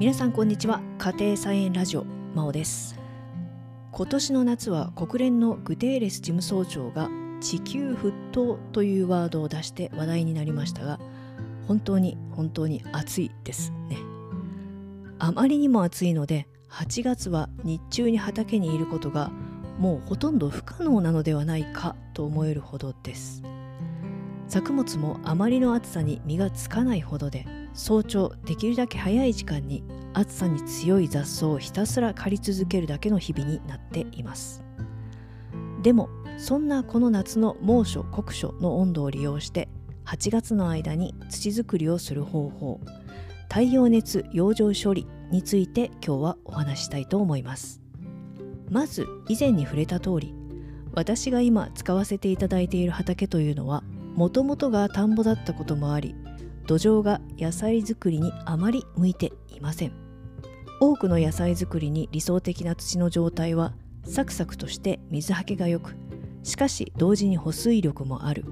皆さんこんにちは。家庭菜園ラジオ真央です。今年の夏は国連のグテーレス事務総長が地球沸騰というワードを出して話題になりましたが本当に本当に暑いですね。あまりにも暑いので8月は日中に畑にいることがもうほとんど不可能なのではないかと思えるほどです。作物もあまりの暑さに実がつかないほどで早朝できるだけ早い時間に暑さに強い雑草をひたすら刈り続けるだけの日々になっています。でもそんなこの夏の猛暑酷暑の温度を利用して8月の間に土作りをする方法太陽熱養生処理について今日はお話したいと思います。まず以前に触れた通り私が今使わせていただいている畑というのはもともとが田んぼだったこともあり土壌が野菜作りにあまり向いていません。多くの野菜作りに理想的な土の状態はサクサクとして水はけが良くしかし同時に保水力もある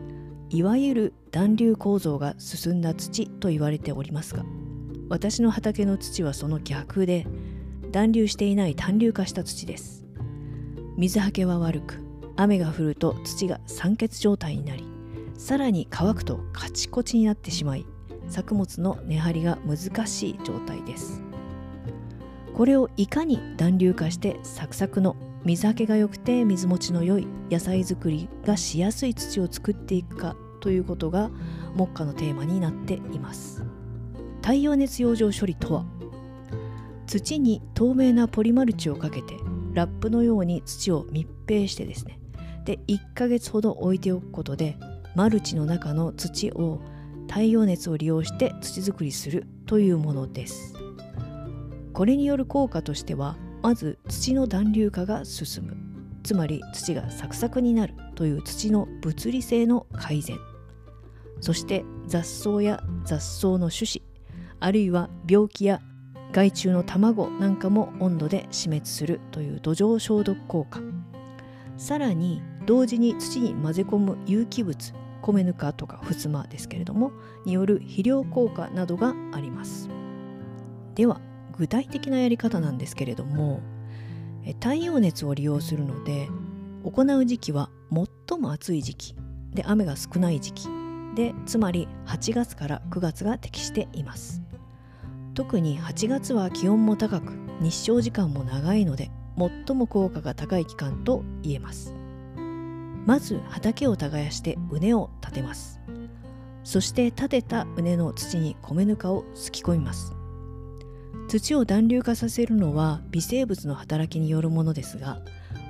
いわゆる暖流構造が進んだ土と言われておりますが私の畑の土はその逆で暖流していない単流化した土です。水はけは悪く雨が降ると土が酸欠状態になりさらに乾くとカチコチになってしまい作物の根張りが難しい状態です。これをいかに暖流化してサクサクの水はけが良くて水持ちの良い野菜作りがしやすい土を作っていくかということが目下のテーマになっています。太陽熱養生処理とは土に透明なポリマルチをかけてラップのように土を密閉してですね。で1ヶ月ほど置いておくことでマルチの中の土を太陽熱を利用して土作りするというものです。これによる効果としてはまず土の暖流化が進む。つまり土がサクサクになるという土の物理性の改善。そして雑草や雑草の種子あるいは病気や害虫の卵なんかも温度で死滅するという土壌消毒効果。さらに同時に土に混ぜ込む有機物米ぬかとかふすまですけれどもによる肥料効果などがあります。では具体的なやり方なんですけれども太陽熱を利用するので行う時期は最も暑い時期で雨が少ない時期でつまり8月から9月が適しています。特に8月は気温も高く日照時間も長いので最も効果が高い期間と言えます。まず畑を耕して畝を立てます。そして立てた畝の土に米ぬかをすき込みます。土を暖流化させるのは微生物の働きによるものですが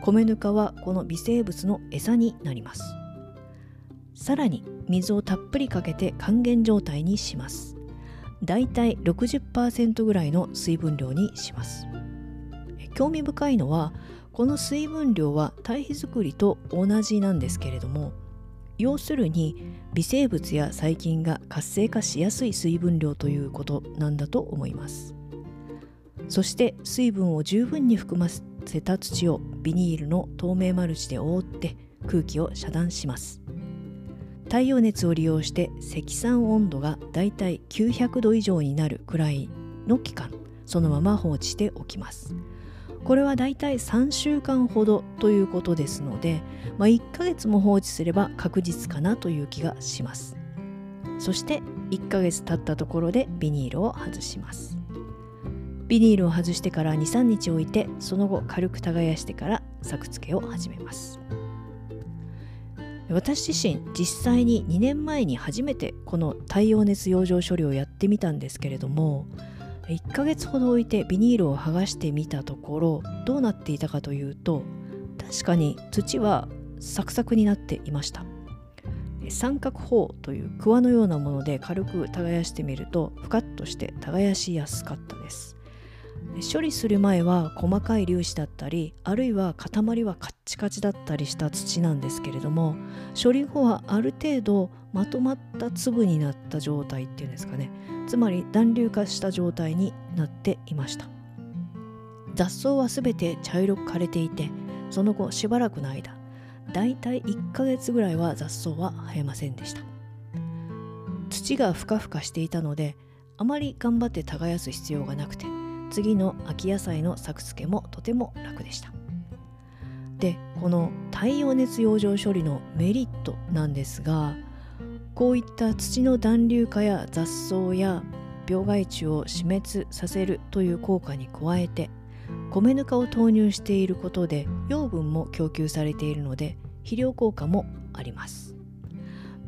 米ぬかはこの微生物の餌になります。さらに水をたっぷりかけて還元状態にします。だいたい60%ぐらいの水分量にします。興味深いのはこの水分量は堆肥作りと同じなんですけれども要するに微生物や細菌が活性化しやすい水分量ということなんだと思います。そして水分を十分に含ませた土をビニールの透明マルチで覆って空気を遮断します。太陽熱を利用して積算温度がだいたい900度以上になるくらいの期間そのまま放置しておきます。これはだいたい3週間ほどということですので、まあ、1ヶ月も放置すれば確実かなという気がします。そして1ヶ月経ったところでビニールを外します。ビニールを外してから23日置いてその後軽く耕してから作付けを始めます。私自身実際に2年前に初めてこの太陽熱養生処理をやってみたんですけれども1ヶ月ほど置いてビニールを剥がしてみたところどうなっていたかというと確かに土はサクサクになっていました。三角砲というクワのようなもので軽く耕してみるとふかっとして耕しやすかったです。処理する前は細かい粒子だったりあるいは塊はカッチカチだったりした土なんですけれども処理後はある程度まとまった粒になった状態っていうんですかね。つまり暖流化した状態になっていました。雑草はすべて茶色く枯れていてその後しばらくの間だいたい1ヶ月ぐらいは雑草は生えませんでした。土がふかふかしていたのであまり頑張って耕す必要がなくて次の秋野菜の作付けもとても楽でした。でこの太陽熱養生処理のメリットなんですがこういった土の暖流化や雑草や病害虫を死滅させるという効果に加えて米ぬかを投入していることで養分も供給されているので肥料効果もあります。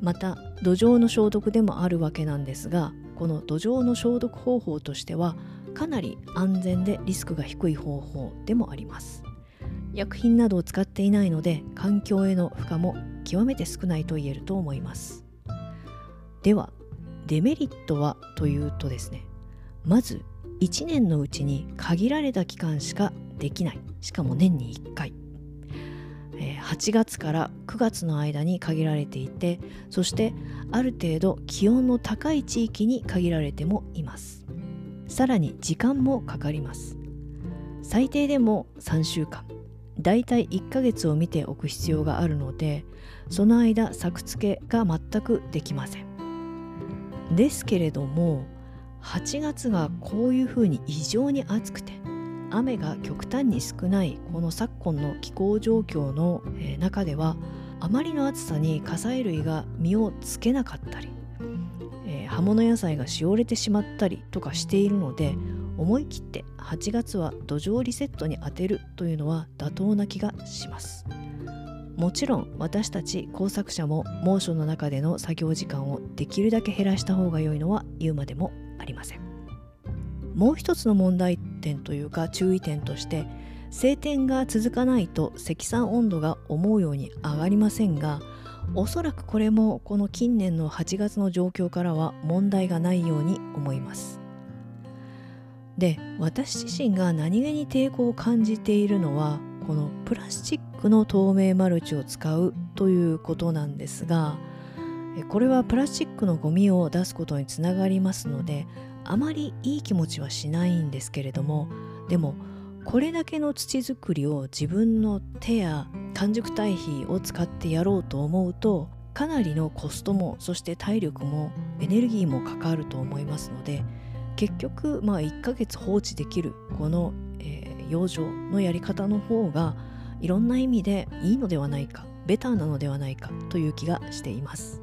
また土壌の消毒でもあるわけなんですがこの土壌の消毒方法としてはかなり安全でリスクが低い方法でもあります。薬品などを使っていないので環境への負荷も極めて少ないと言えると思います。ではデメリットはというとですねまず1年のうちに限られた期間しかできない。しかも年に1回。8月から9月の間に限られていてそしてある程度気温の高い地域に限られてもいます。さらに時間もかかります。最低でも3週間。だいたい1ヶ月を見ておく必要があるのでその間作付けが全くできません。ですけれども8月がこういうふうに異常に暑くて雨が極端に少ないこの昨今の気候状況の中ではあまりの暑さに火砕類が実をつけなかったり、葉物野菜がしおれてしまったりとかしているので思い切って8月は土壌リセットに当てるというのは妥当な気がします。もちろん私たち工作者も猛暑の中での作業時間をできるだけ減らした方が良いのは言うまでもありません。もう一つの問題点というか注意点として晴天が続かないと積算温度が思うように上がりませんがおそらくこれもこの近年の8月の状況からは問題がないように思います。で私自身が何気に抵抗を感じているのはこのプラスチックの透明マルチを使うということなんですがこれはプラスチックのゴミを出すことにつながりますのであまりいい気持ちはしないんですけれどもでもこれだけの土作りを自分の手や完熟堆肥を使ってやろうと思うとかなりのコストもそして体力もエネルギーもかかると思いますので結局まあ1ヶ月放置できるこの、えー、養生のやり方の方がいろんな意味でいいのではないかベターなのではないかという気がしています、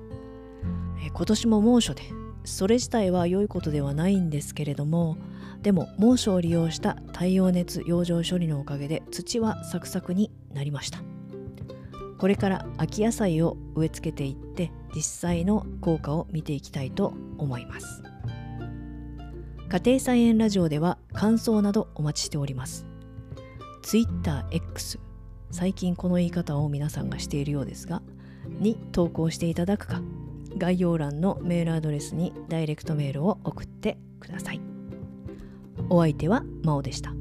えー、今年も猛暑でそれ自体は良いことではないんですけれどもでも猛暑を利用した太陽熱養生処理のおかげで土はサクサクになりました。これから秋野菜を植え付けていって実際の効果を見ていきたいと思います。家庭菜園ラジオでは感想などお待ちしております。TwitterX 最近この言い方を皆さんがしているようですがに投稿していただくか概要欄のメールアドレスにダイレクトメールを送ってください。お相手は真央でした。